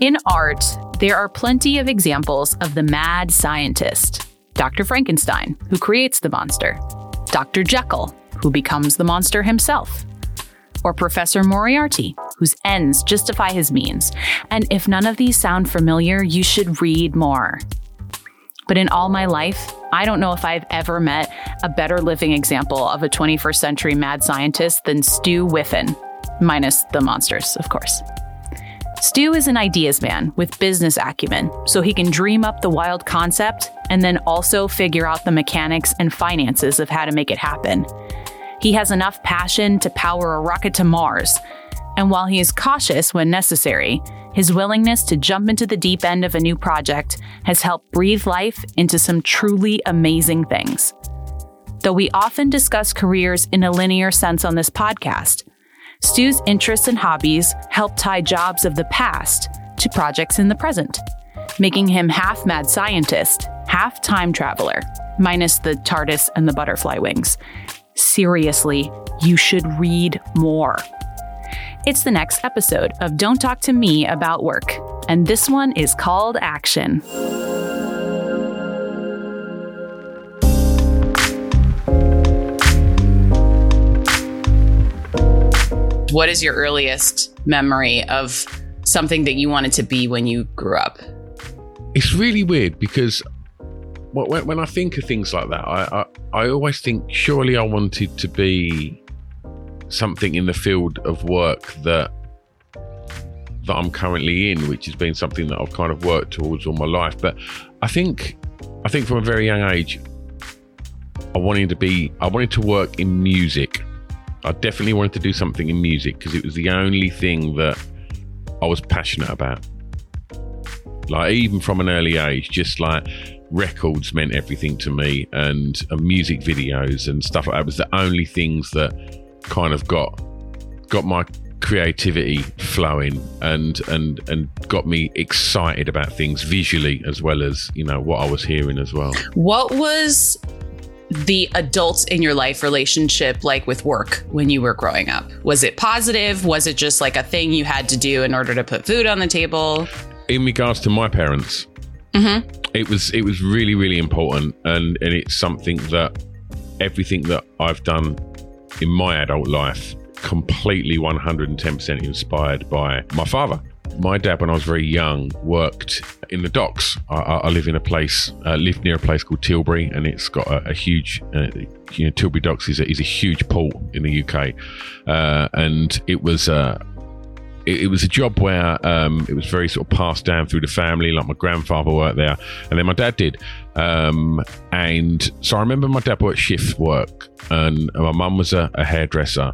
In art, there are plenty of examples of the mad scientist, Dr. Frankenstein, who creates the monster, Dr. Jekyll, who becomes the monster himself, or Professor Moriarty, whose ends justify his means. And if none of these sound familiar, you should read more. But in all my life, I don't know if I've ever met a better living example of a 21st century mad scientist than Stu Whiffen, minus the monsters, of course. Stu is an ideas man with business acumen, so he can dream up the wild concept and then also figure out the mechanics and finances of how to make it happen. He has enough passion to power a rocket to Mars, and while he is cautious when necessary, his willingness to jump into the deep end of a new project has helped breathe life into some truly amazing things. Though we often discuss careers in a linear sense on this podcast, Stu's interests and hobbies help tie jobs of the past to projects in the present, making him half mad scientist, half time traveler, minus the TARDIS and the butterfly wings. Seriously, you should read more. It's the next episode of Don't Talk to Me About Work, and this one is called Action. What is your earliest memory of something that you wanted to be when you grew up? It's really weird because when, when I think of things like that, I, I, I always think surely I wanted to be something in the field of work that that I'm currently in, which has been something that I've kind of worked towards all my life. But I think I think from a very young age, I wanted to be I wanted to work in music. I definitely wanted to do something in music because it was the only thing that I was passionate about. Like even from an early age, just like records meant everything to me, and, and music videos and stuff like that was the only things that kind of got got my creativity flowing and and and got me excited about things visually as well as you know what I was hearing as well. What was the adults in your life relationship like with work when you were growing up? Was it positive? Was it just like a thing you had to do in order to put food on the table? In regards to my parents, mm-hmm. it was it was really really important, and and it's something that everything that I've done in my adult life completely 110% inspired by my father. My dad, when I was very young, worked in the docks. I, I live in a place, uh, lived near a place called Tilbury, and it's got a, a huge, uh, you know, Tilbury Docks is a, is a huge port in the UK, uh, and it was uh, it, it, was a job where um, it was very sort of passed down through the family. Like my grandfather worked there, and then my dad did. Um, and so I remember my dad worked shift work, and my mum was a, a, hairdresser.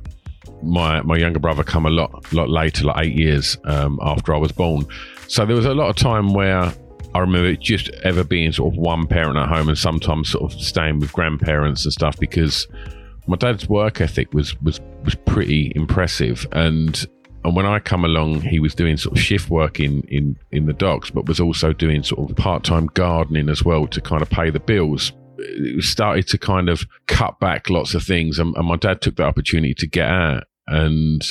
My my younger brother come a lot lot later, like eight years um, after I was born. So there was a lot of time where I remember it just ever being sort of one parent at home, and sometimes sort of staying with grandparents and stuff because my dad's work ethic was was was pretty impressive and and when I come along, he was doing sort of shift work in, in, in the docks, but was also doing sort of part time gardening as well to kind of pay the bills. Started to kind of cut back lots of things. And, and my dad took the opportunity to get out and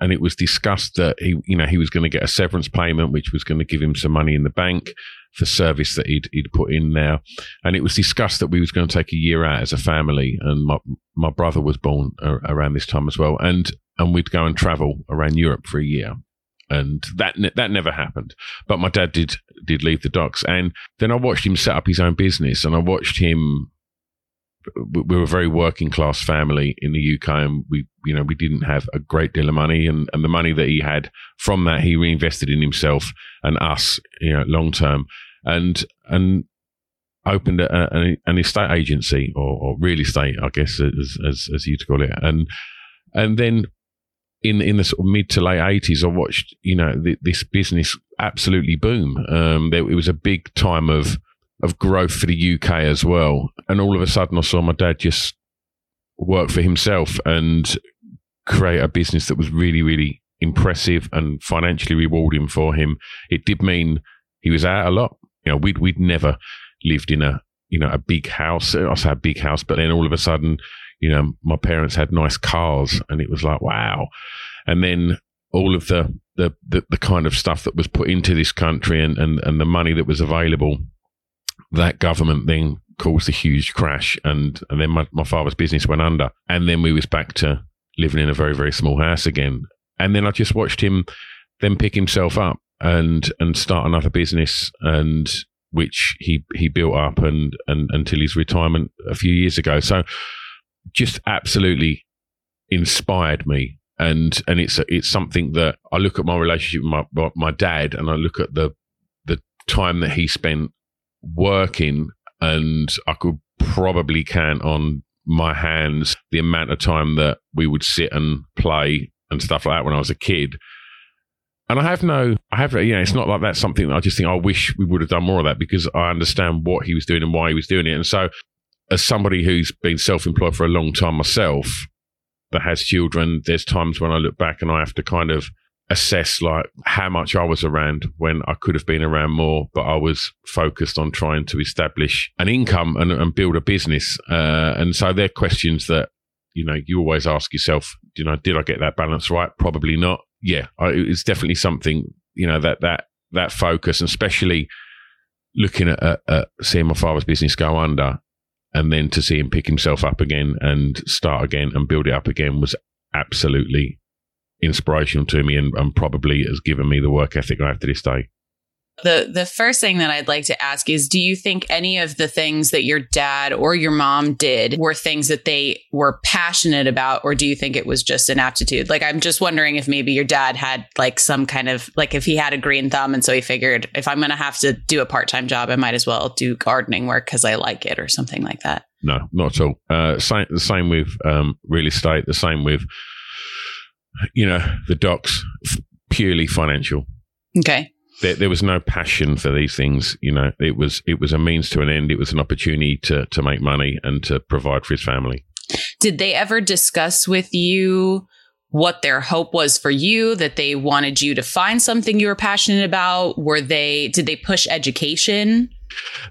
and it was discussed that he, you know, he was going to get a severance payment, which was going to give him some money in the bank for service that he'd, he'd put in there. And it was discussed that we was going to take a year out as a family. And my, my brother was born around this time as well. And and we'd go and travel around Europe for a year. And that that never happened. But my dad did did leave the docks, and then I watched him set up his own business, and I watched him. We were a very working class family in the UK, and we, you know, we didn't have a great deal of money, and, and the money that he had from that, he reinvested in himself and us, you know, long term, and and opened a, a, an estate agency or, or, real estate, I guess, as, as as you'd call it, and and then in in the sort of mid to late eighties, I watched you know the, this business absolutely boom. Um, there, it was a big time of of growth for the UK as well, and all of a sudden, I saw my dad just work for himself and create a business that was really really impressive and financially rewarding for him. It did mean he was out a lot. You know, we'd we'd never lived in a you know a big house. I say a big house, but then all of a sudden you know, my parents had nice cars and it was like, wow. And then all of the, the, the, the kind of stuff that was put into this country and, and, and the money that was available, that government then caused a huge crash and, and then my, my father's business went under. And then we was back to living in a very, very small house again. And then I just watched him then pick himself up and and start another business and which he he built up and and until his retirement a few years ago. So just absolutely inspired me and and it's it's something that I look at my relationship with my my dad and I look at the the time that he spent working and I could probably count on my hands the amount of time that we would sit and play and stuff like that when I was a kid. And I have no, I have, you know, it's not like that's something that I just think I wish we would have done more of that because I understand what he was doing and why he was doing it. And so, as somebody who's been self employed for a long time myself, that has children, there's times when I look back and I have to kind of assess like how much I was around when I could have been around more, but I was focused on trying to establish an income and, and build a business. Uh, and so they're questions that, you know, you always ask yourself, you know, did I get that balance right? Probably not. Yeah, I, it's definitely something, you know, that, that, that focus, and especially looking at, at, at seeing my father's business go under and then to see him pick himself up again and start again and build it up again was absolutely inspirational to me and, and probably has given me the work ethic I have to this day. The the first thing that I'd like to ask is do you think any of the things that your dad or your mom did were things that they were passionate about or do you think it was just an aptitude? Like I'm just wondering if maybe your dad had like some kind of like if he had a green thumb and so he figured if I'm going to have to do a part-time job I might as well do gardening work cuz I like it or something like that. No, not at all. Uh, same, the same with um, real estate, the same with you know, the docks purely financial. Okay. There, there, was no passion for these things. You know, it was it was a means to an end. It was an opportunity to to make money and to provide for his family. Did they ever discuss with you what their hope was for you? That they wanted you to find something you were passionate about? Were they did they push education?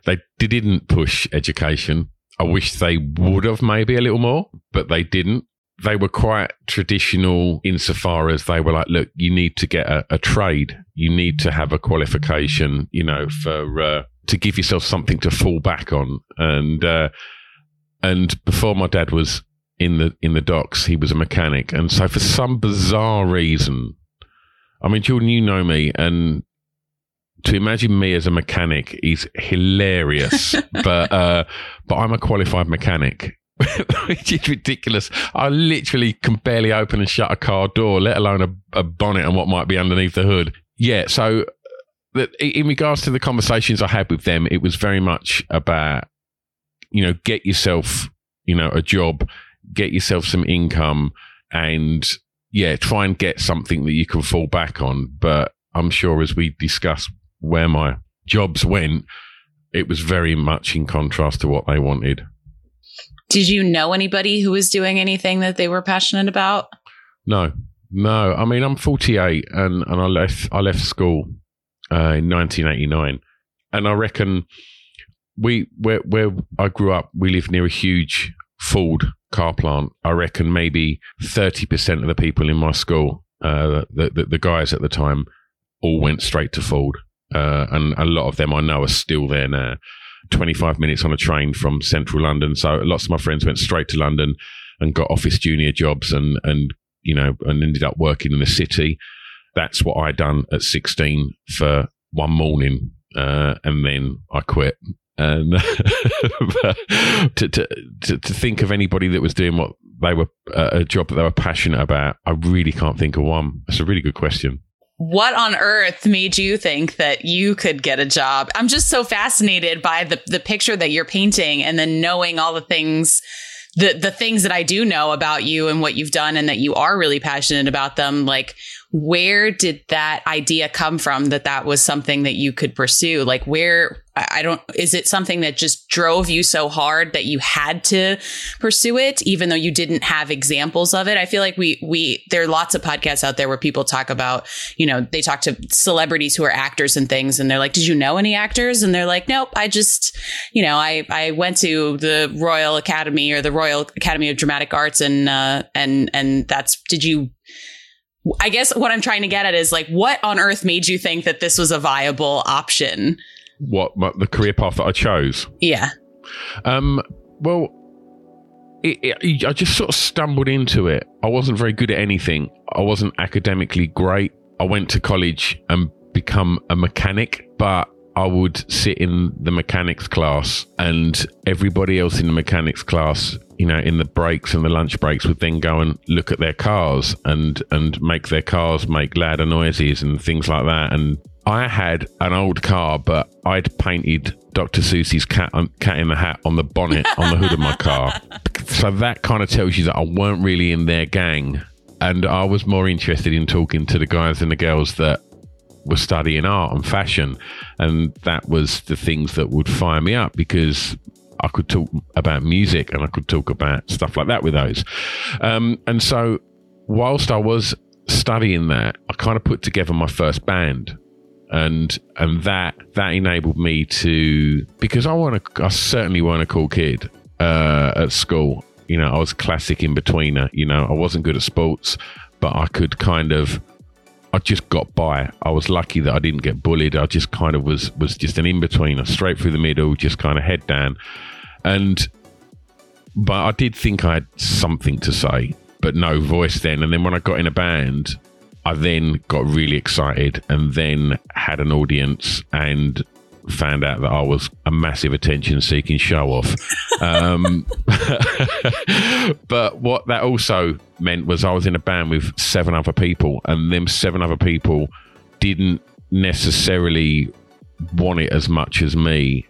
They didn't push education. I wish they would have maybe a little more, but they didn't they were quite traditional insofar as they were like, look, you need to get a, a trade, you need to have a qualification, you know, for uh, to give yourself something to fall back on. And uh, and before my dad was in the in the docks, he was a mechanic, and so for some bizarre reason, I mean, Jordan, you know me, and to imagine me as a mechanic is hilarious, but uh, but I'm a qualified mechanic, which is ridiculous. I literally can barely open and shut a car door, let alone a, a bonnet and what might be underneath the hood. Yeah, so uh, that in regards to the conversations I had with them, it was very much about, you know, get yourself, you know, a job, get yourself some income, and yeah, try and get something that you can fall back on. But I'm sure as we discuss where my jobs went, it was very much in contrast to what they wanted. Did you know anybody who was doing anything that they were passionate about? No, no. I mean, I'm 48, and and I left I left school uh, in 1989, and I reckon we where where I grew up, we lived near a huge Ford car plant. I reckon maybe 30 percent of the people in my school, uh, the, the, the guys at the time, all went straight to Ford, uh, and a lot of them I know are still there now. 25 minutes on a train from central London. So lots of my friends went straight to London and got office junior jobs and, and, you know, and ended up working in the city. That's what I done at 16 for one morning. Uh, and then I quit. And to, to, to, to, think of anybody that was doing what they were, uh, a job that they were passionate about, I really can't think of one. That's a really good question what on earth made you think that you could get a job? I'm just so fascinated by the the picture that you're painting and then knowing all the things the the things that I do know about you and what you've done and that you are really passionate about them like where did that idea come from that that was something that you could pursue? Like where i don't is it something that just drove you so hard that you had to pursue it even though you didn't have examples of it? I feel like we we there are lots of podcasts out there where people talk about you know they talk to celebrities who are actors and things and they're like did you know any actors? And they're like nope i just you know i i went to the royal academy or the royal academy of dramatic arts and uh and and that's did you I guess what I'm trying to get at is like, what on earth made you think that this was a viable option? What, what the career path that I chose? Yeah. Um. Well, it, it, I just sort of stumbled into it. I wasn't very good at anything. I wasn't academically great. I went to college and become a mechanic, but I would sit in the mechanics class and everybody else in the mechanics class, you know, in the breaks and the lunch breaks would then go and look at their cars and and make their cars make louder noises and things like that. And I had an old car, but I'd painted Dr. Seuss's cat, cat in the hat on the bonnet on the hood of my car. So that kind of tells you that I weren't really in their gang. And I was more interested in talking to the guys and the girls that was studying art and fashion, and that was the things that would fire me up because I could talk about music and I could talk about stuff like that with those. Um, and so, whilst I was studying that, I kind of put together my first band. And and that that enabled me to because I want to I certainly weren't a cool kid uh, at school. You know, I was classic in betweener. You know, I wasn't good at sports, but I could kind of I just got by. I was lucky that I didn't get bullied. I just kind of was was just an in betweener, straight through the middle, just kind of head down. And but I did think I had something to say, but no voice then. And then when I got in a band, I then got really excited and then had an audience and found out that I was a massive attention seeking show off. Um, but what that also meant was I was in a band with seven other people, and them seven other people didn't necessarily want it as much as me.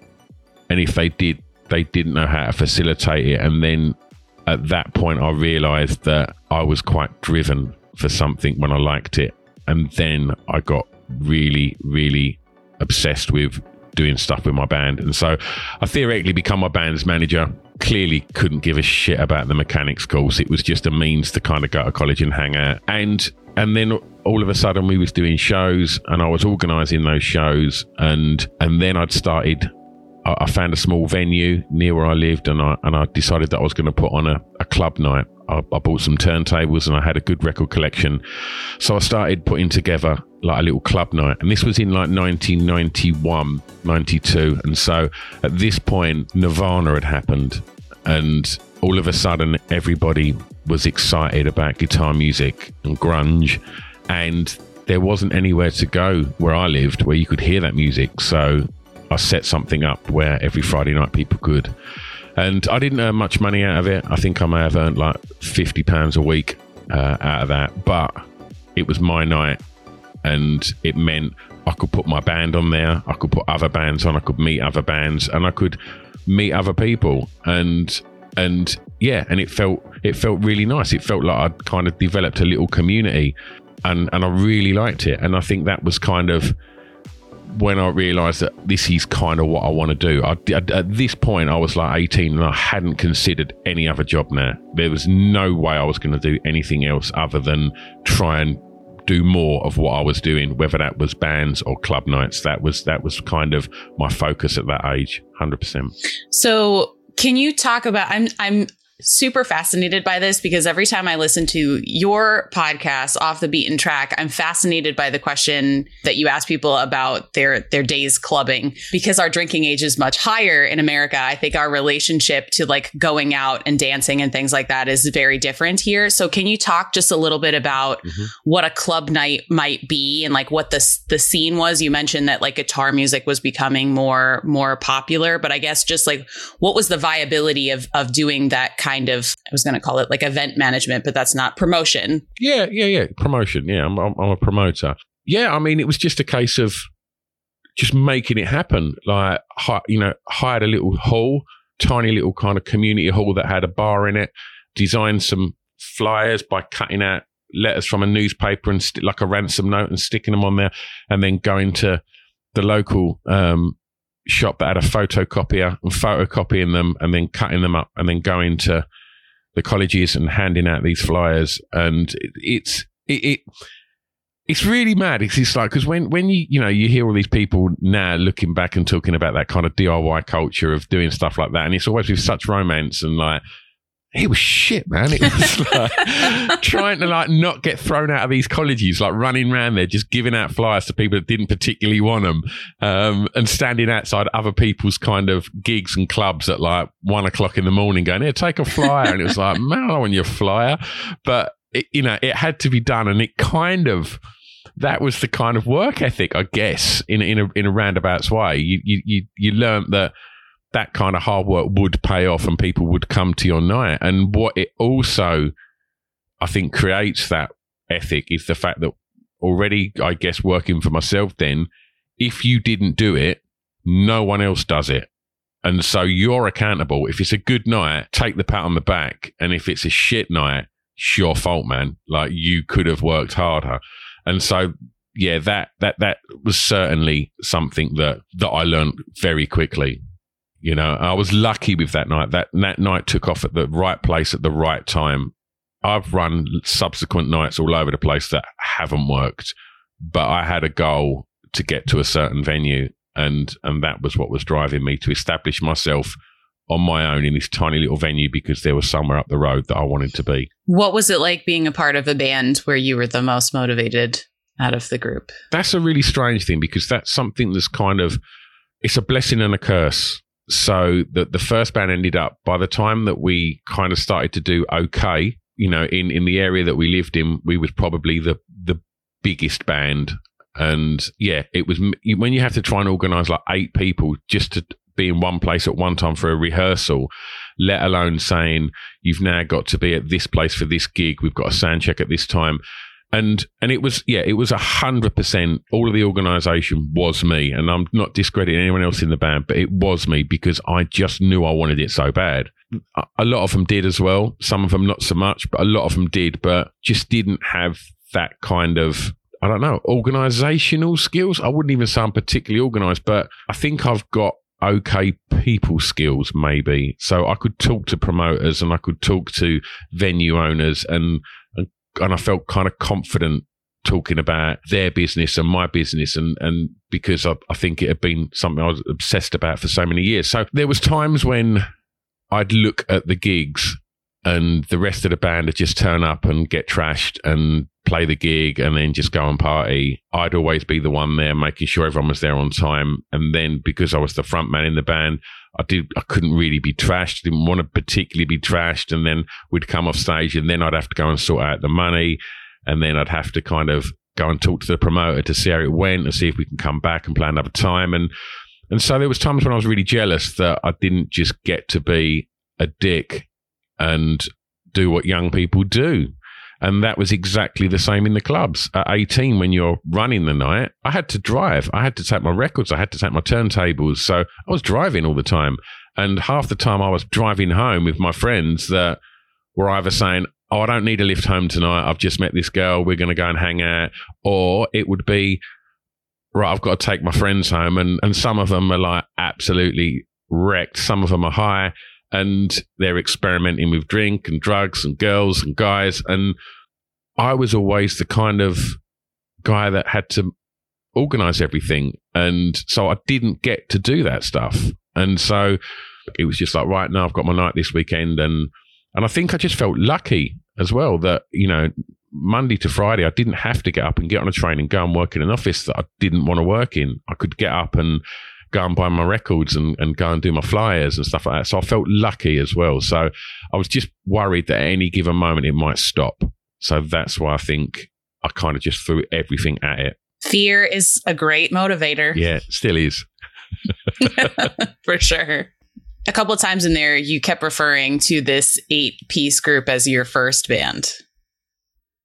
And if they did, they didn't know how to facilitate it. And then at that point, I realized that I was quite driven for something when I liked it. And then I got really, really obsessed with doing stuff with my band. And so I theoretically become my band's manager. Clearly couldn't give a shit about the mechanics course. It was just a means to kind of go to college and hang out. And and then all of a sudden we was doing shows and I was organising those shows and and then I'd started I, found a small venue near where I lived and I and I decided that I was going to put on a, a club night. I, I bought some turntables and I had a good record collection. So I started putting together like a little club night. And this was in like 1991, 92. And so at this point, Nirvana had happened. And all of a sudden, everybody was excited about guitar music and grunge. And there wasn't anywhere to go where I lived where you could hear that music. So I set something up where every Friday night people could. And I didn't earn much money out of it. I think I may have earned like £50 a week uh, out of that. But it was my night and it meant I could put my band on there, I could put other bands on, I could meet other bands, and I could meet other people, and and yeah, and it felt it felt really nice. It felt like I'd kind of developed a little community, and and I really liked it, and I think that was kind of when I realised that this is kind of what I want to do. I, at this point, I was like 18 and I hadn't considered any other job now. There was no way I was going to do anything else other than try and do more of what I was doing, whether that was bands or club nights. That was that was kind of my focus at that age, hundred percent. So, can you talk about? I'm I'm super fascinated by this because every time I listen to your podcast off the beaten track, I'm fascinated by the question that you ask people about their their days clubbing because our drinking age is much higher in America. I think our relationship to like going out and dancing and things like that is very different here. So can you talk just a little bit about mm-hmm. what a club night might be and like what the the scene was? You mentioned that like guitar music was becoming more more popular, but I guess just like what was the viability of of doing that kind of, I was going to call it like event management, but that's not promotion. Yeah, yeah, yeah. Promotion. Yeah, I'm, I'm, I'm a promoter. Yeah, I mean, it was just a case of just making it happen. Like, you know, hired a little hall, tiny little kind of community hall that had a bar in it, designed some flyers by cutting out letters from a newspaper and st- like a ransom note and sticking them on there, and then going to the local um, shop that had a photocopier and photocopying them and then cutting them up and then going to the colleges and handing out these flyers. And it, it's it, it it's really mad. It's just like because when when you you know you hear all these people now looking back and talking about that kind of DIY culture of doing stuff like that, and it's always with such romance and like it was shit, man. It was like trying to like not get thrown out of these colleges, like running around there, just giving out flyers to people that didn't particularly want them, um, and standing outside other people's kind of gigs and clubs at like one o'clock in the morning, going, "Here, take a flyer," and it was like, "Man, I want your flyer," but it, you know, it had to be done, and it kind of that was the kind of work ethic, I guess, in in a in a roundabouts way. You you you, you learned that that kind of hard work would pay off and people would come to your night. And what it also, I think, creates that ethic is the fact that already, I guess, working for myself, then, if you didn't do it, no one else does it. And so you're accountable. If it's a good night, take the pat on the back. And if it's a shit night, it's your fault, man. Like you could have worked harder. And so yeah, that that that was certainly something that that I learned very quickly. You know, I was lucky with that night. That that night took off at the right place at the right time. I've run subsequent nights all over the place that haven't worked, but I had a goal to get to a certain venue, and and that was what was driving me to establish myself on my own in this tiny little venue because there was somewhere up the road that I wanted to be. What was it like being a part of a band where you were the most motivated out of the group? That's a really strange thing because that's something that's kind of it's a blessing and a curse. So the the first band ended up by the time that we kind of started to do okay, you know, in in the area that we lived in, we was probably the the biggest band and yeah, it was when you have to try and organize like eight people just to be in one place at one time for a rehearsal, let alone saying you've now got to be at this place for this gig. We've got a sound check at this time. And and it was yeah it was a hundred percent all of the organisation was me. And I'm not discrediting anyone else in the band but it was me because I just knew I wanted it so bad. A lot of them did as well. Some of them not so much but a lot of them did but just didn't have that kind of I don't know organisational skills. I wouldn't even say I'm particularly organised but I think I've got okay people skills maybe. So i could talk to promoters and i could talk to venue owners and and, i felt kind of confident talking about their business and my business and and because I, I think it had been something i was obsessed about for so many years so there was times when i'd look at the gigs and the rest of the band would just turn up and get trashed and play the gig and then just go and party. I'd always be the one there, making sure everyone was there on time. And then because I was the front man in the band, I did I couldn't really be trashed. Didn't want to particularly be trashed. And then we'd come off stage, and then I'd have to go and sort out the money, and then I'd have to kind of go and talk to the promoter to see how it went and see if we can come back and play another time. And and so there was times when I was really jealous that I didn't just get to be a dick and do what young people do. And that was exactly the same in the clubs. At 18, when you're running the night, I had to drive. I had to take my records. I had to take my turntables. So I was driving all the time. And half the time I was driving home with my friends that were either saying, Oh, I don't need a lift home tonight. I've just met this girl. We're going to go and hang out. Or it would be, Right, I've got to take my friends home. And, and some of them are like absolutely wrecked. Some of them are high and they're experimenting with drink and drugs and girls and guys. And I was always the kind of guy that had to organize everything. And so I didn't get to do that stuff. And so it was just like, right now I've got my night this weekend. And, and I think I just felt lucky as well that, you know, Monday to Friday, I didn't have to get up and get on a train and go and work in an office that I didn't want to work in. I could get up and go and buy my records and, and go and do my flyers and stuff like that. So I felt lucky as well. So I was just worried that at any given moment it might stop. So that's why I think I kind of just threw everything at it. Fear is a great motivator. Yeah, still is. For sure. A couple of times in there, you kept referring to this eight piece group as your first band.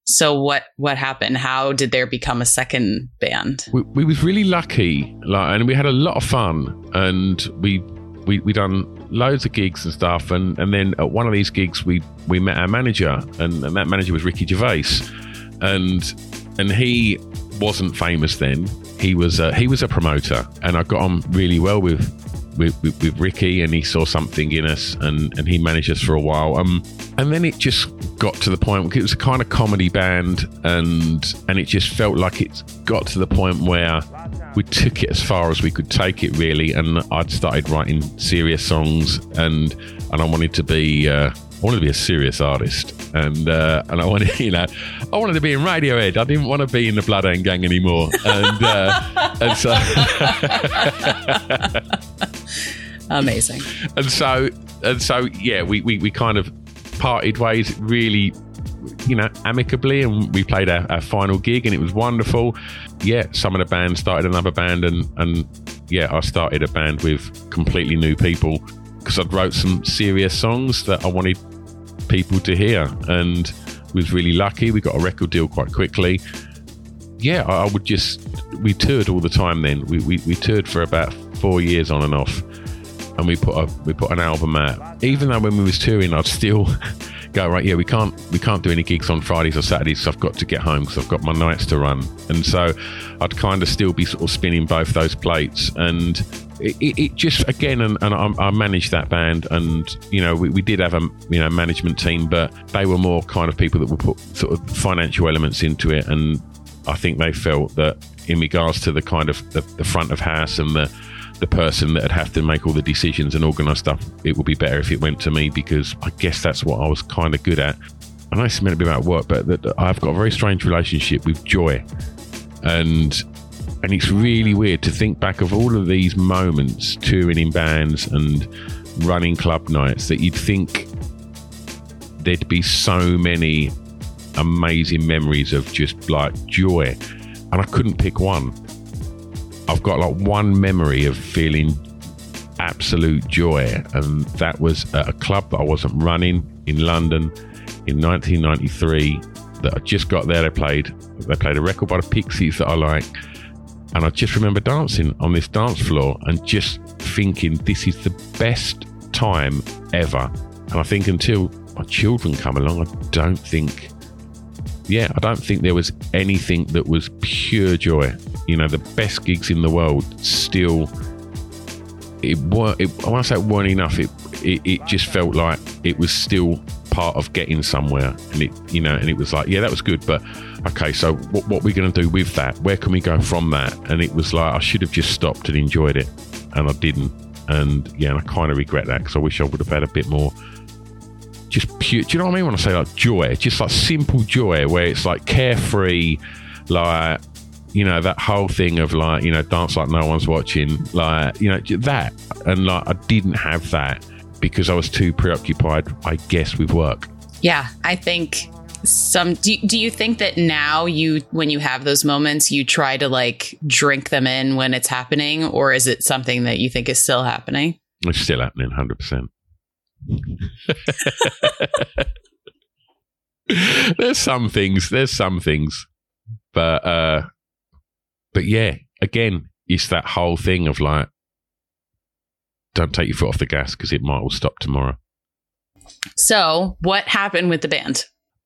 So what what happened? How did there become a second band? We, we was really lucky, like, and we had a lot of fun, and we we we done loads of gigs and stuff, and and then at one of these gigs we we met our manager, and, and that manager was Ricky Gervais, and and he wasn't famous then. He was a, he was a promoter, and I got on really well with with, with, with, Ricky, and he saw something in us, and, and he managed us for a while. Um, and then it just got to the point. It was a kind of comedy band, and and it just felt like it got to the point where we took it as far as we could take it, really. And I'd started writing serious songs, and and I wanted to be. Uh, wanted to be a serious artist, and uh, and I wanted, you know, I wanted to be in Radiohead. I didn't want to be in the Bloodhound Gang anymore, and uh, and so amazing. And so and so, yeah, we we, we kind of parted ways really, you know, amicably, and we played our, our final gig, and it was wonderful. Yeah, some of the band started another band, and and yeah, I started a band with completely new people because I'd wrote some serious songs that I wanted people to hear, and was really lucky. We got a record deal quite quickly. Yeah, I, I would just we toured all the time. Then we, we we toured for about four years on and off, and we put a we put an album out. Even though when we was touring, I'd still go right. Yeah, we can't we can't do any gigs on Fridays or Saturdays. So I've got to get home because I've got my nights to run, and so I'd kind of still be sort of spinning both those plates and it, it, just again, and, and I, I, managed that band, and you know, we, we did have a you know management team, but they were more kind of people that would put sort of financial elements into it, and I think they felt that in regards to the kind of the, the front of house and the the person that would have to make all the decisions and organise stuff, it would be better if it went to me because I guess that's what I was kind of good at. I know it's meant to be about work, but that I've got a very strange relationship with joy, and and it's really weird to think back of all of these moments touring in bands and running club nights that you'd think there'd be so many amazing memories of just like joy. And I couldn't pick one. I've got like one memory of feeling absolute joy, and that was at a club that I wasn't running in London in 1993. That I just got there. They played they played a record by the Pixies that I like and I just remember dancing on this dance floor and just thinking, this is the best time ever. And I think until my children come along, I don't think, yeah, I don't think there was anything that was pure joy. You know, the best gigs in the world still, it it, I want to say it weren't enough. It, it, it just felt like it was still part of getting somewhere. And it, you know, and it was like, yeah, that was good, but okay, so what, what are we going to do with that? Where can we go from that? And it was like, I should have just stopped and enjoyed it. And I didn't. And yeah, and I kind of regret that because I wish I would have had a bit more just pure. Do you know what I mean when I say like joy? Just like simple joy where it's like carefree, like, you know, that whole thing of like, you know, dance like no one's watching, like, you know, that. And like, I didn't have that because I was too preoccupied, I guess, with work. Yeah, I think some do, do you think that now you when you have those moments you try to like drink them in when it's happening or is it something that you think is still happening it's still happening 100% there's some things there's some things but uh but yeah again it's that whole thing of like don't take your foot off the gas because it might all stop tomorrow so what happened with the band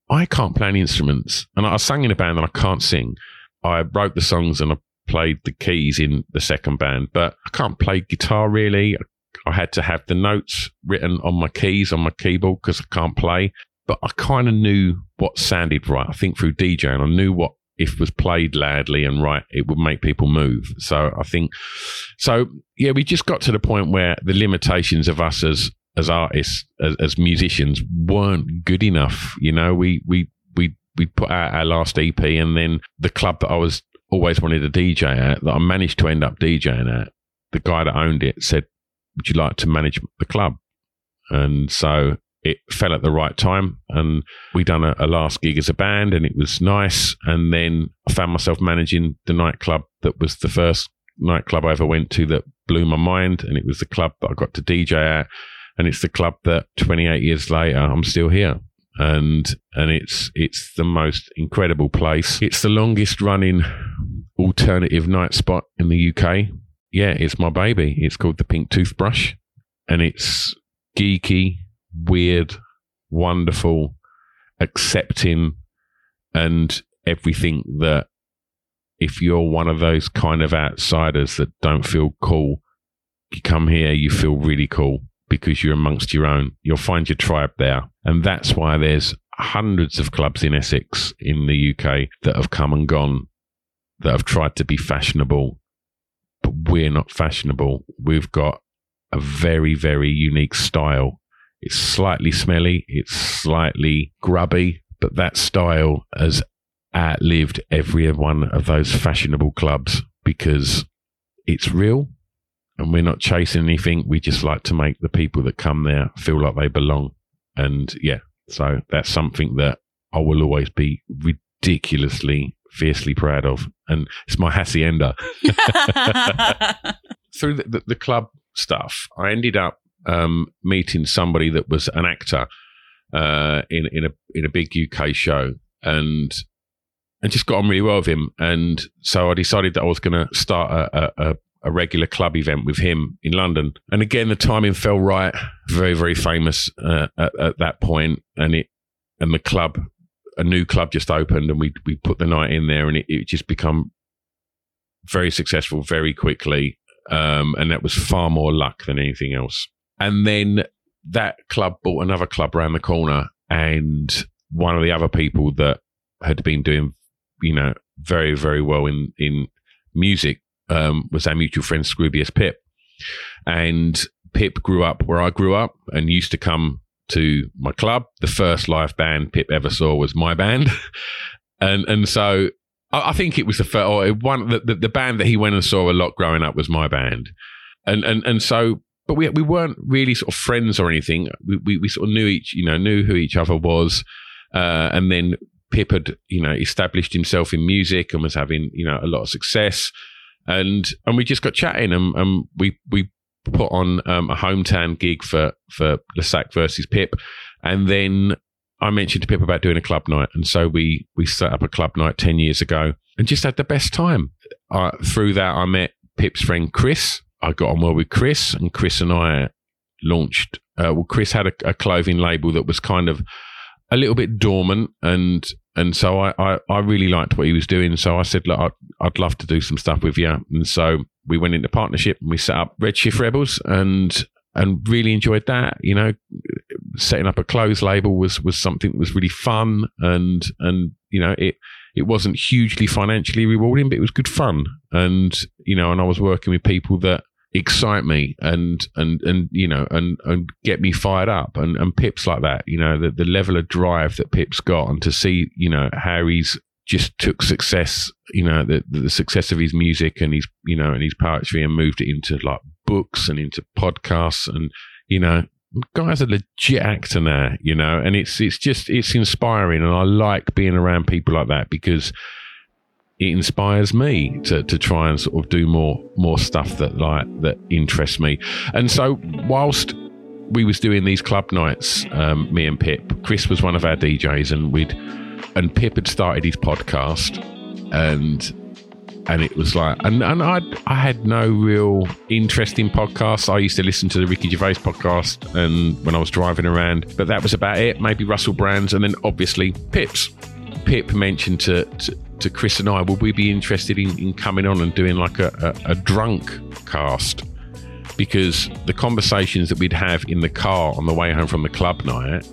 I can't play any instruments. And I sang in a band and I can't sing. I wrote the songs and I played the keys in the second band, but I can't play guitar really. I had to have the notes written on my keys on my keyboard because I can't play. But I kind of knew what sounded right. I think through DJing, I knew what if was played loudly and right, it would make people move. So I think, so yeah, we just got to the point where the limitations of us as as artists, as, as musicians, weren't good enough. You know, we we we we put out our last EP, and then the club that I was always wanted to DJ at, that I managed to end up DJing at, the guy that owned it said, "Would you like to manage the club?" And so it fell at the right time, and we done a, a last gig as a band, and it was nice. And then I found myself managing the nightclub that was the first nightclub I ever went to that blew my mind, and it was the club that I got to DJ at and it's the club that 28 years later I'm still here and and it's it's the most incredible place. It's the longest running alternative night spot in the UK. Yeah, it's my baby. It's called the Pink Toothbrush, and it's geeky, weird, wonderful, accepting, and everything that if you're one of those kind of outsiders that don't feel cool, you come here, you feel really cool because you're amongst your own. You'll find your tribe there. And that's why there's hundreds of clubs in Essex in the UK that have come and gone, that have tried to be fashionable. But we're not fashionable. We've got a very, very unique style. It's slightly smelly, it's slightly grubby, but that style has outlived every one of those fashionable clubs because it's real and we're not chasing anything. We just like to make the people that come there feel like they belong. And yeah, so that's something that I will always be ridiculously, fiercely proud of. And it's my hacienda. Through the, the, the, club stuff, I ended up um, meeting somebody that was an actor uh, in in a in a big UK show, and and just got on really well with him. And so I decided that I was going to start a, a, a, regular club event with him in London. And again, the timing fell right. Very very famous uh, at, at that point, and it and the club, a new club just opened, and we we put the night in there, and it, it just become very successful very quickly. Um, and that was far more luck than anything else. And then that club bought another club around the corner, and one of the other people that had been doing, you know, very very well in in music um, was our mutual friend Scroobius Pip, and Pip grew up where I grew up and used to come to my club. The first live band Pip ever saw was my band, and and so I, I think it was the first or one the, the, the band that he went and saw a lot growing up was my band, and and and so but we we weren't really sort of friends or anything. We we, we sort of knew each you know knew who each other was, uh, and then Pip had you know established himself in music and was having you know a lot of success, and and we just got chatting and, and we we put on um, a hometown gig for for Scroobius Pip, and then I mentioned to Pip about doing a club night, and so we we set up a club night ten years ago and just had the best time. Uh, through that, I met Pip's friend Chris. I got on well with Chris, and Chris and I launched. Uh, well, Chris had a, a, clothing label that was kind of a little bit dormant, and and so I, I, I really liked what he was doing. So I said, look, I'd, I'd love to do some stuff with you, and so we went into partnership and we set up Redshift Rebels, and and really enjoyed that. You know, setting up a clothes label was was something that was really fun, and and you know it it wasn't hugely financially rewarding, but it was good fun. And you know, and I was working with people that excite me and and and you know and and get me fired up and and Pip's like that you know the the level of drive that Pip's got and to see you know how he's just took success you know the the success of his music and his you know and his poetry and moved it into like books and into podcasts and you know guy's a legit actor now you know and it's it's just it's inspiring and i like being around people like that because it inspires me to, to try and sort of do more more stuff that like that interests me. And so whilst we was doing these club nights um, me and pip chris was one of our djs and we'd and pip had started his podcast and and it was like, and, and I I had no real interest in podcasts. I used to listen to the Ricky Gervais podcast, and when I was driving around, but that was about it. Maybe Russell Brand's, and then obviously Pips. Pip mentioned to, to, to Chris and I, would we be interested in, in coming on and doing like a, a, a drunk cast? Because the conversations that we'd have in the car on the way home from the club night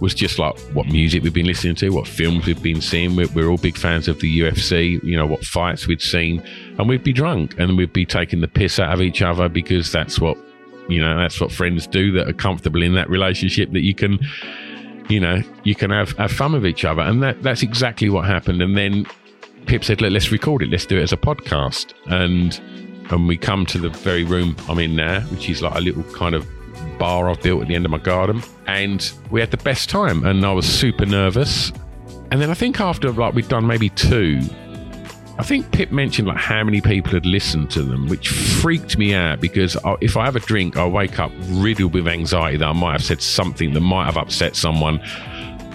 was just like what music we've been listening to, what films we've been seeing. We're, we're, all big fans of the UFC, you know, what fights we'd seen. And we'd be drunk and we'd be taking the piss out of each other because that's what, you know, that's what friends do that are comfortable in that relationship that you can, you know, you can have, have fun with each other. And that, that's exactly what happened. And then Pip said, Let, let's record it. Let's do it as a podcast. And, and we come to the very room I'm in now, which is like a little kind of bar I've built at the end of my garden, and we had the best time. And I was super nervous. And then I think after like we'd done maybe two, I think Pip mentioned like how many people had listened to them, which freaked me out because I, if I have a drink, I wake up riddled with anxiety that I might have said something that might have upset someone.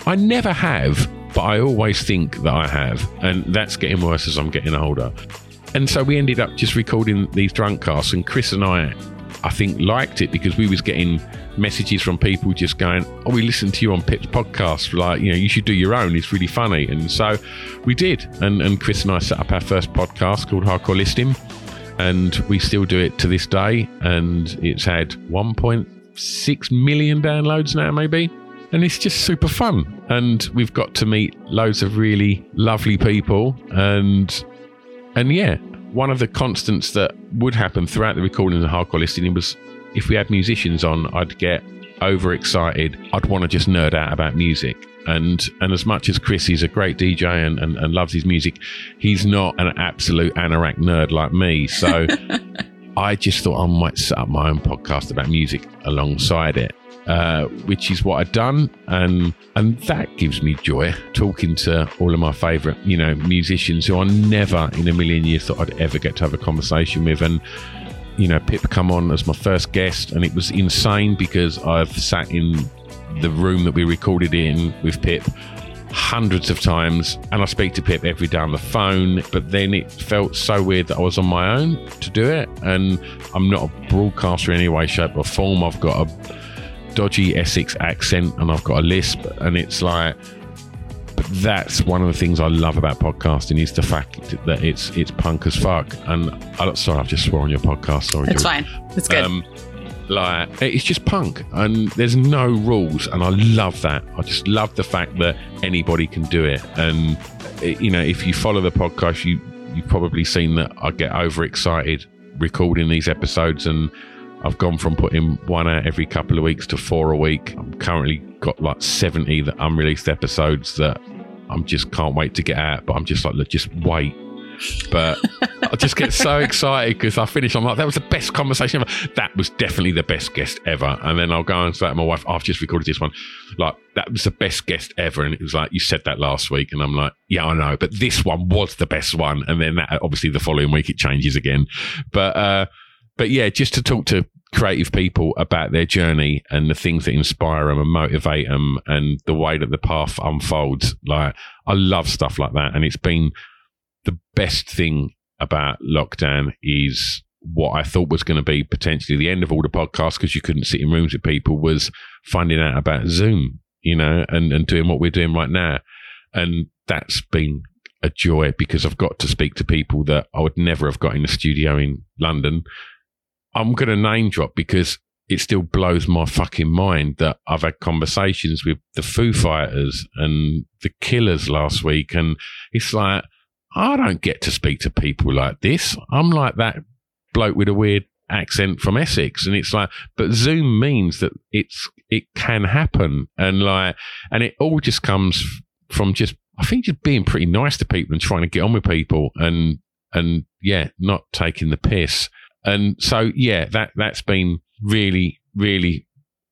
I never have, but I always think that I have, and that's getting worse as I'm getting older. And so we ended up just recording these drunk casts, and Chris and I I think liked it because we was getting messages from people just going, "Oh, we listened to you on Pip's podcast. Like, you know, you should do your own. It's really funny." And so we did. And and Chris and I set up our first podcast called Hardcore Listening, and we still do it to this day. And it's had 1.6 million downloads now, maybe. And it's just super fun. And we've got to meet loads of really lovely people. And and yeah, one of the constants that would happen throughout the recording of the hardcore listening was if we had musicians on, I'd get overexcited. I'd want to just nerd out about music. And and as much as Chris is a great DJ and, and, and loves his music, he's not an absolute anorak nerd like me. So I just thought I might set up my own podcast about music alongside it. Uh, which is what I've done, and and that gives me joy talking to all of my favourite, you know, musicians who I never in a million years thought I'd ever get to have a conversation with, and you know, Pip come on as my first guest, and it was insane because I've sat in the room that we recorded in with Pip hundreds of times. And I speak to Pip every day on the phone. But then it felt so weird that I was on my own to do it. And I'm not a broadcaster in any way shape or form. I've got a dodgy Essex accent and I've got a lisp, and it's like. But that's one of the things I love about podcasting is the fact that it's it's punk as fuck. And I, sorry, I've just swore on your podcast. Sorry, it's fine. It's good. Um, like it's just punk, and there's no rules, and I love that. I just love the fact that anybody can do it. And you know, if you follow the podcast, you you've probably seen that I get overexcited recording these episodes and I've gone from putting one out every couple of weeks to four a week. I'm currently got like 70 that unreleased episodes that I'm just can't wait to get out. But I'm just like, look, just wait. But I just get so excited because I finish. I'm like, that was the best conversation ever. That was definitely the best guest ever. And then I'll go and say to my wife, I've just recorded this one. Like, that was the best guest ever. And it was like, you said that last week. And I'm like, yeah, I know. But this one was the best one. And then that, obviously the following week it changes again. But, uh, but yeah, just to talk to creative people about their journey and the things that inspire them and motivate them and the way that the path unfolds. Like, I love stuff like that. And it's been the best thing about lockdown is what I thought was going to be potentially the end of all the podcasts because you couldn't sit in rooms with people was finding out about Zoom, you know, and, and doing what we're doing right now. And that's been a joy because I've got to speak to people that I would never have got in the studio in London. I'm going to name drop because it still blows my fucking mind that I've had conversations with the Foo Fighters and the Killers last week. And it's like, I don't get to speak to people like this. I'm like that bloke with a weird accent from Essex. And it's like, but Zoom means that it's, it can happen. And like, and it all just comes from just, I think just being pretty nice to people and trying to get on with people and, and yeah, not taking the piss. And so, yeah, that, that's been really, really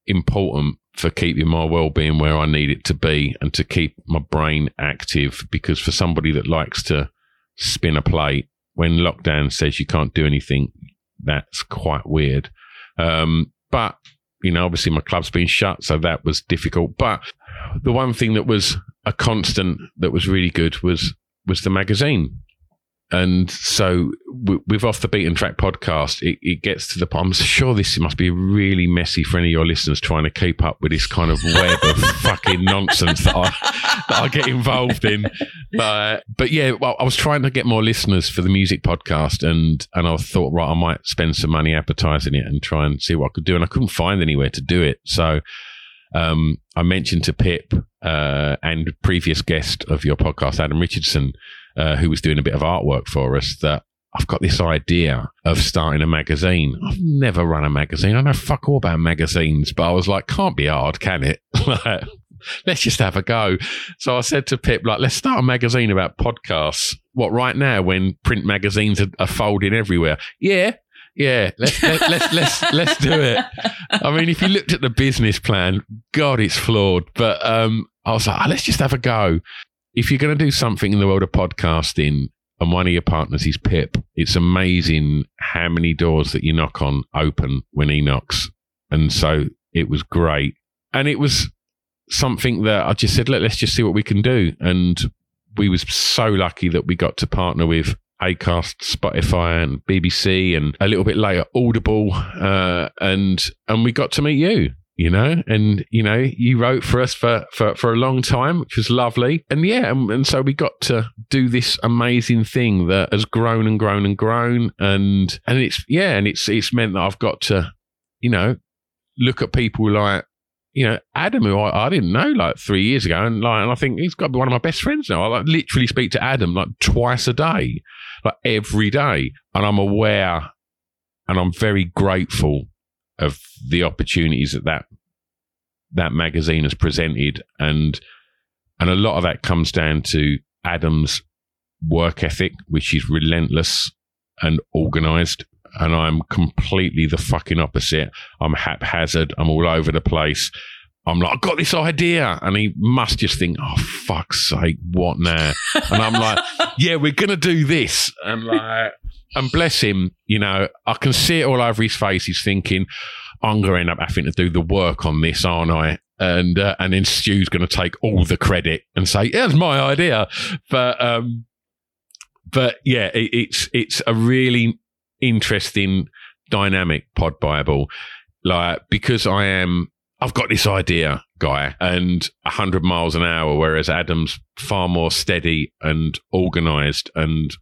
important for keeping my well-being where I need it to be and to keep my brain active because for somebody that likes to spin a plate when lockdown says you can't do anything that's quite weird. Um, but you know obviously my club's been shut so that was difficult. But the one thing that was a constant that was really good was was the magazine and so with off the beaten track podcast, it, it, gets to the point. I'm sure this must be really messy for any of your listeners trying to keep up with this kind of web of fucking nonsense that I, that I get involved in. But, but yeah, well, I was trying to get more listeners for the music podcast, and and I thought, right, I might spend some money advertising it and try and see what I could do, and I couldn't find anywhere to do it. So um, I mentioned to Pip uh, and previous guest of your podcast, Adam Richardson uh, who was doing a bit of artwork for us, that I've got this idea of starting a magazine. I've never run a magazine. I know fuck all about magazines, but I was like, can't be hard, can it? let's just have a go. So I said to Pip, like, let's start a magazine about podcasts. What right now when print magazines are, are folding everywhere? Yeah, yeah, let's let, let's let's let's do it. I mean, if you looked at the business plan, God, it's flawed. But um, I was like, oh, let's just have a go if you're going to do something in the world of podcasting and one of your partners is Pip, it's amazing how many doors that you knock on open when he knocks. And so it was great. And it was something that I just said, Let, let's just see what we can do. And we was so lucky that we got to partner with Acast, Spotify, and BBC, and a little bit later Audible, uh, and and we got to meet you you know? And you know you wrote for us for for, for a long time which was lovely. And yeah and, and, so we got to do this amazing thing that has grown and grown and grown. And and it's yeah and it's it's meant that i've got to you know look at people like you know adam who i, I didn't know like three years ago. And like and i think he's got to be one of my best friends now. I like literally speak to adam like twice a day like every day. And i'm aware and i'm very grateful of the opportunities that that that magazine has presented, and and a lot of that comes down to Adam's work ethic, which is relentless and organized. And I'm completely the fucking opposite. I'm haphazard. I'm all over the place. I'm like, I got this idea. And he must just think, oh, fuck's sake, what now? And I'm like, yeah, we're going to do this. And like, and bless him, you know, I can see it all over his face. He's thinking, I'm going to end up having to do the work on this, aren't I? And uh, and then Stu's going to take all the credit and say, yeah, it's my idea. But um, but yeah, it, it's it's a really interesting dynamic pod bible like because i am i've got this idea guy and 100 miles an hour whereas adam's far more steady and organized and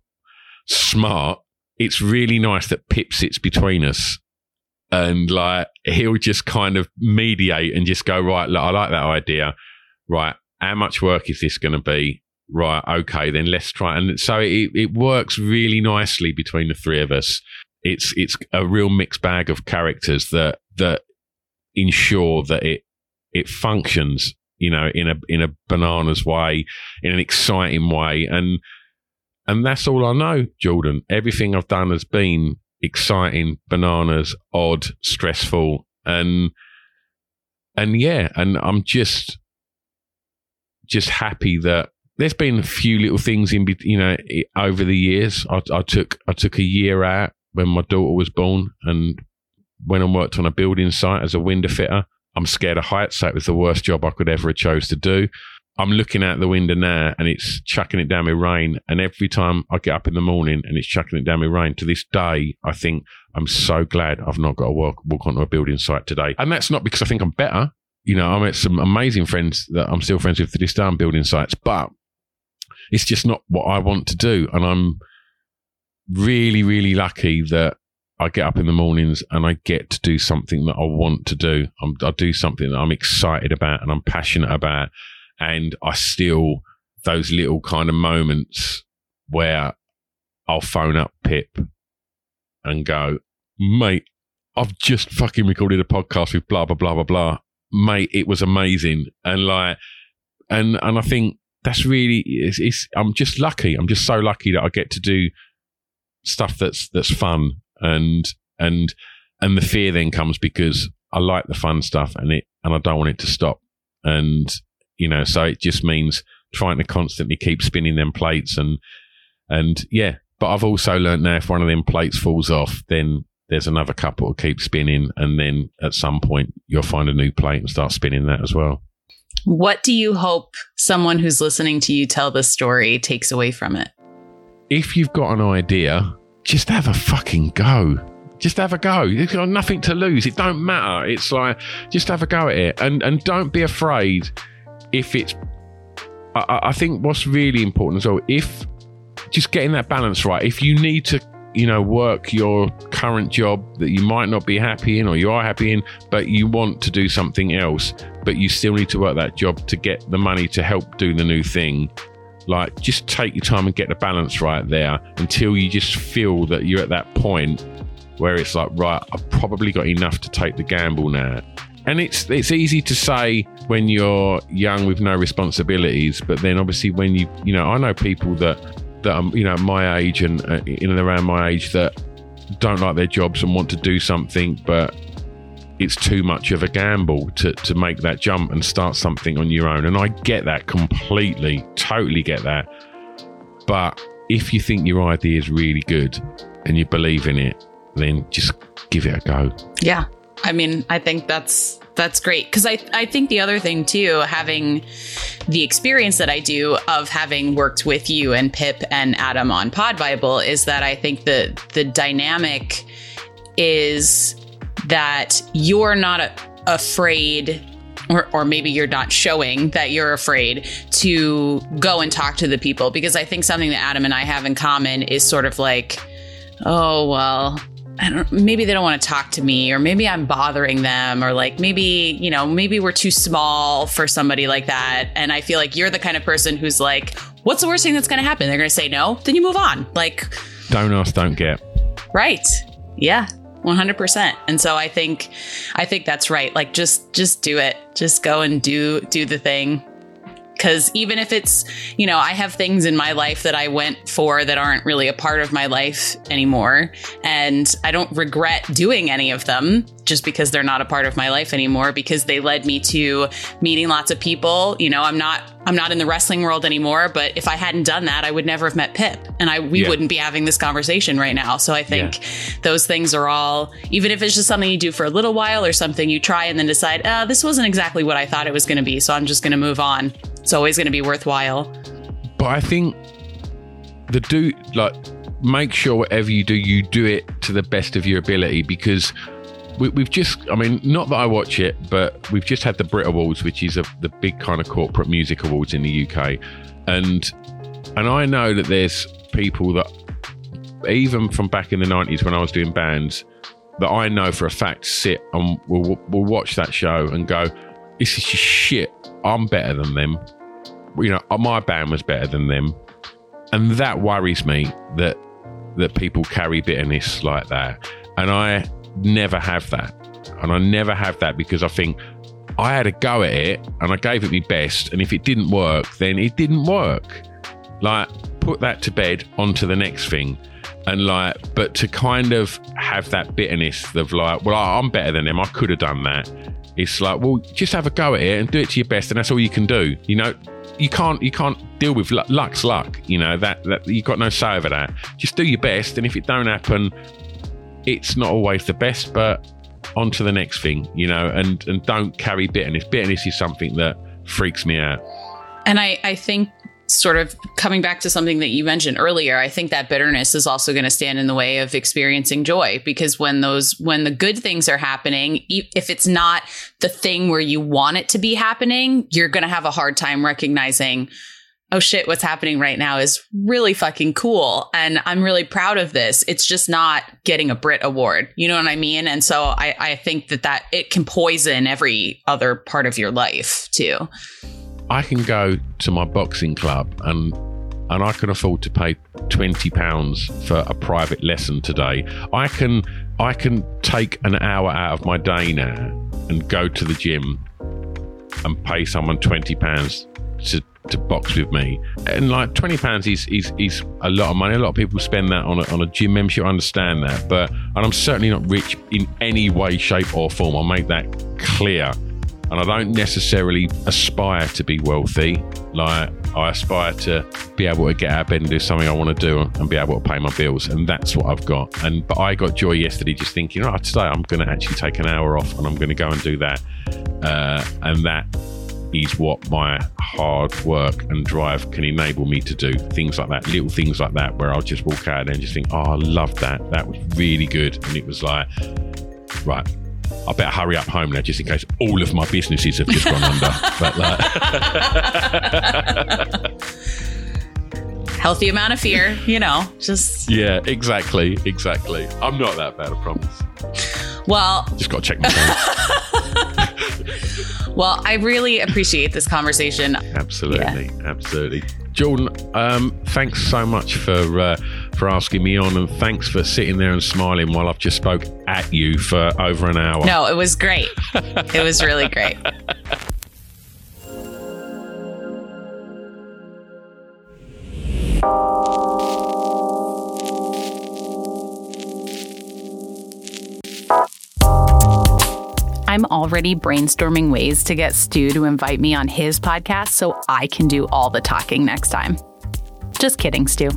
smart it's really nice that pip sits between us and like he'll just kind of mediate and just go right look, i like that idea right how much work is this going to be right, okay, then let's try. And so it, it works really nicely between the three of us. It's it's a real mixed bag of characters that that ensure that it it functions, you know, in a in a bananas way, in an exciting way, and and that's all I know, Jordan. Everything I've done has been exciting, bananas, odd, stressful, and and yeah, and I'm just just happy that there's been a few little things in, you know, over the years. I, I took I took a year out when my daughter was born, and went and worked on a building site as a window fitter. I'm scared of heights, so it was the worst job I could ever have chose to do. I'm looking out the window now and it's chucking it down with rain. And every time I get up in the morning and it's chucking it down with rain, to this day, I think I'm so glad I've not got to walk, walk onto a building site today. And that's not because I think I'm better. You know, I met some amazing friends that I'm still friends with to this day on building sites, but it's just not what I want to do. And I'm really, really lucky that I get up in the mornings and I get to do something that I want to do. I'm, I do something that I'm excited about and I'm passionate about. And I still, those little kind of moments where I'll phone up Pip and go, mate, I've just fucking recorded a podcast with blah, blah, blah, blah, blah. Mate, it was amazing. And like, and, and I think that's really it's, it's, I'm just lucky. I'm just so lucky that I get to do stuff that's that's fun and and and the fear then comes because I like the fun stuff and it and I don't want it to stop. And you know, so it just means trying to constantly keep spinning them plates and and yeah. But I've also learned now if one of them plates falls off, then there's another couple to keep spinning, and then at some point you'll find a new plate and start spinning that as well. What do you hope someone who's listening to you tell this story takes away from it? If you've got an idea, just have a fucking go. Just have a go. You've got nothing to lose. It don't matter. It's like just have a go at it, and and don't be afraid if it's. I, I think what's really important as well, if just getting that balance right. If you need to you know, work your current job that you might not be happy in or you are happy in, but you want to do something else, but you still need to work that job to get the money to help do the new thing. Like, just take your time and get the balance right there until you just feel that you're at that point where it's like, right, I've probably got enough to take the gamble now. And it's it's easy to say when you're young with no responsibilities, but then obviously when you you know I know people that that are you know my age and uh, in and around my age that don't like their jobs and want to do something, but it's too much of a gamble to, to make that jump and start something on your own. And I get that completely, totally get that. But if you think your idea is really good and you believe in it, then just give it a go. Yeah. I mean, I think that's that's great. Because I I think the other thing too, having the experience that I do of having worked with you and Pip and Adam on Pod Bible is that I think that the dynamic is that you're not afraid or, or maybe you're not showing that you're afraid to go and talk to the people. Because I think something that Adam and I have in common is sort of like, oh, well, I don't maybe they don't want to talk to me or maybe I'm bothering them or like maybe, you know, maybe we're too small for somebody like that. And I feel like you're the kind of person who's like, what's the worst thing that's going to happen? They're going to say no, then you move on. Like don't ask, don't get. Right. Yeah. 100%. And so I think I think that's right. Like just just do it. Just go and do do the thing because even if it's, you know, I have things in my life that I went for that aren't really a part of my life anymore. And I don't regret doing any of them just because they're not a part of my life anymore because they led me to meeting lots of people. You know, I'm not I'm not in the wrestling world anymore, but if I hadn't done that, I would never have met Pip and I we yeah. wouldn't be having this conversation right now. So I think yeah. those things are all even if it's just something you do for a little while or something you try and then decide, "Uh, this wasn't exactly what I thought it was going to be, so I'm just going to move on." It's always going to be worthwhile. But I think the do like make sure whatever you do, you do it to the best of your ability because we, have just, I mean, not that I watch it, but we've just had the Brit Awards, which is a, the big kind of corporate music awards in the UK, and and I know that there's people that even from back in the '90s when I was doing bands that I know for a fact sit and will will watch that show and go, "This is just shit. I'm better than them." You know, my band was better than them, and that worries me that that people carry bitterness like that. And I never have that. And I never have that because I think I had a go at it and I gave it my best. And if it didn't work, then it didn't work. Like, put that to bed onto the next thing. And like, but to kind of have that bitterness of like, well, I'm better than them. I could have done that. It's like, well, just have a go at it and do it to your best, and that's all you can do. You know, you can't you can't deal with luck's luck. You know that that you got no say over that. Just do your best, and if it don't happen, it's not always the best, but on to the next thing, you know, and, and don't carry bitterness. Bitterness is something that freaks me out. And I, I think sort of coming back to something that you mentioned earlier, I think that bitterness is also going to stand in the way of experiencing joy because when those, when the good things are happening, if it's not the thing where you want it to be happening, you're going to have a hard time recognizing oh shit, what's happening right now is really fucking cool. And I'm really proud of this. It's just not getting a Brit award. You know what I mean? And so I, I think that that it can poison every other part of your life too. I can go to my boxing club and and I can afford to pay twenty pounds for a private lesson today. I can I can take an hour out of my day now and go to the gym and pay someone twenty pounds to to box with me. And like twenty pounds is, is is a lot of money. A lot of people spend that on a, on a gym membership. I understand that, but and I'm certainly not rich in any way, shape, or form. I'll make that clear. And I don't necessarily aspire to be wealthy. Like I aspire to be able to get out of bed and do something I want to do and be able to pay my bills, and that's what I've got. And but I got joy yesterday just thinking, oh, today I'm going to actually take an hour off and I'm going to go and do that, uh, and that is what my hard work and drive can enable me to do. Things like that, little things like that, where I'll just walk out and just think, oh, I love that. That was really good. And it was like, right, I better hurry up home now just in case all of my businesses have just gone under. But like, healthy amount of fear, you know, just. Yeah, exactly. Exactly. I'm not that bad, I promise. Well, just got to check my phone. Well, I really appreciate this conversation. Absolutely, yeah. absolutely. Jordan, um, thanks so much for uh, for asking me on, and thanks for sitting there and smiling while I've just spoke at you for over an hour. No, it was great. it was really great. I'm already brainstorming ways to get Stu to invite me on his podcast so I can do all the talking next time. Just kidding, Stu.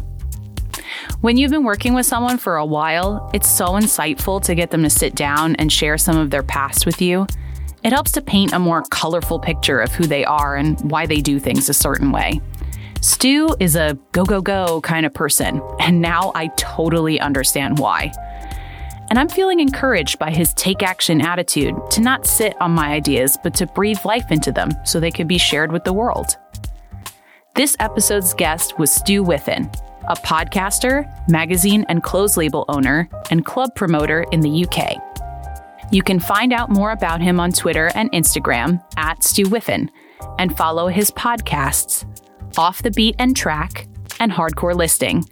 When you've been working with someone for a while, it's so insightful to get them to sit down and share some of their past with you. It helps to paint a more colorful picture of who they are and why they do things a certain way. Stu is a go, go, go kind of person, and now I totally understand why and I'm feeling encouraged by his take action attitude to not sit on my ideas, but to breathe life into them so they could be shared with the world. This episode's guest was Stu Whiffen, a podcaster, magazine and clothes label owner, and club promoter in the UK. You can find out more about him on Twitter and Instagram at Stu Whiffen and follow his podcasts, Off the Beaten Track and Hardcore Listening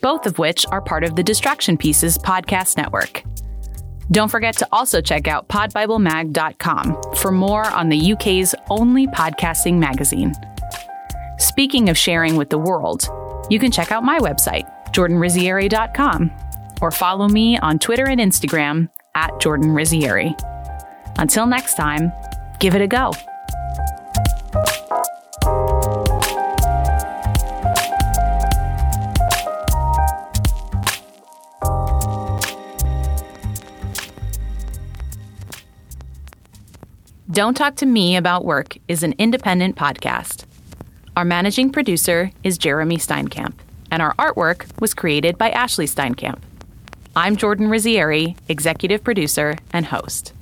both of which are part of the Distraction Pieces podcast network. Don't forget to also check out podbiblemag.com for more on the UK's only podcasting magazine. Speaking of sharing with the world, you can check out my website, jordanrizzieri.com, or follow me on Twitter and Instagram at Jordan Rizzieri. Until next time, give it a go. Don't Talk to Me About Work is an independent podcast. Our managing producer is Jeremy Steinkamp, and our artwork was created by Ashley Steinkamp. I'm Jordan Rizzieri, executive producer and host.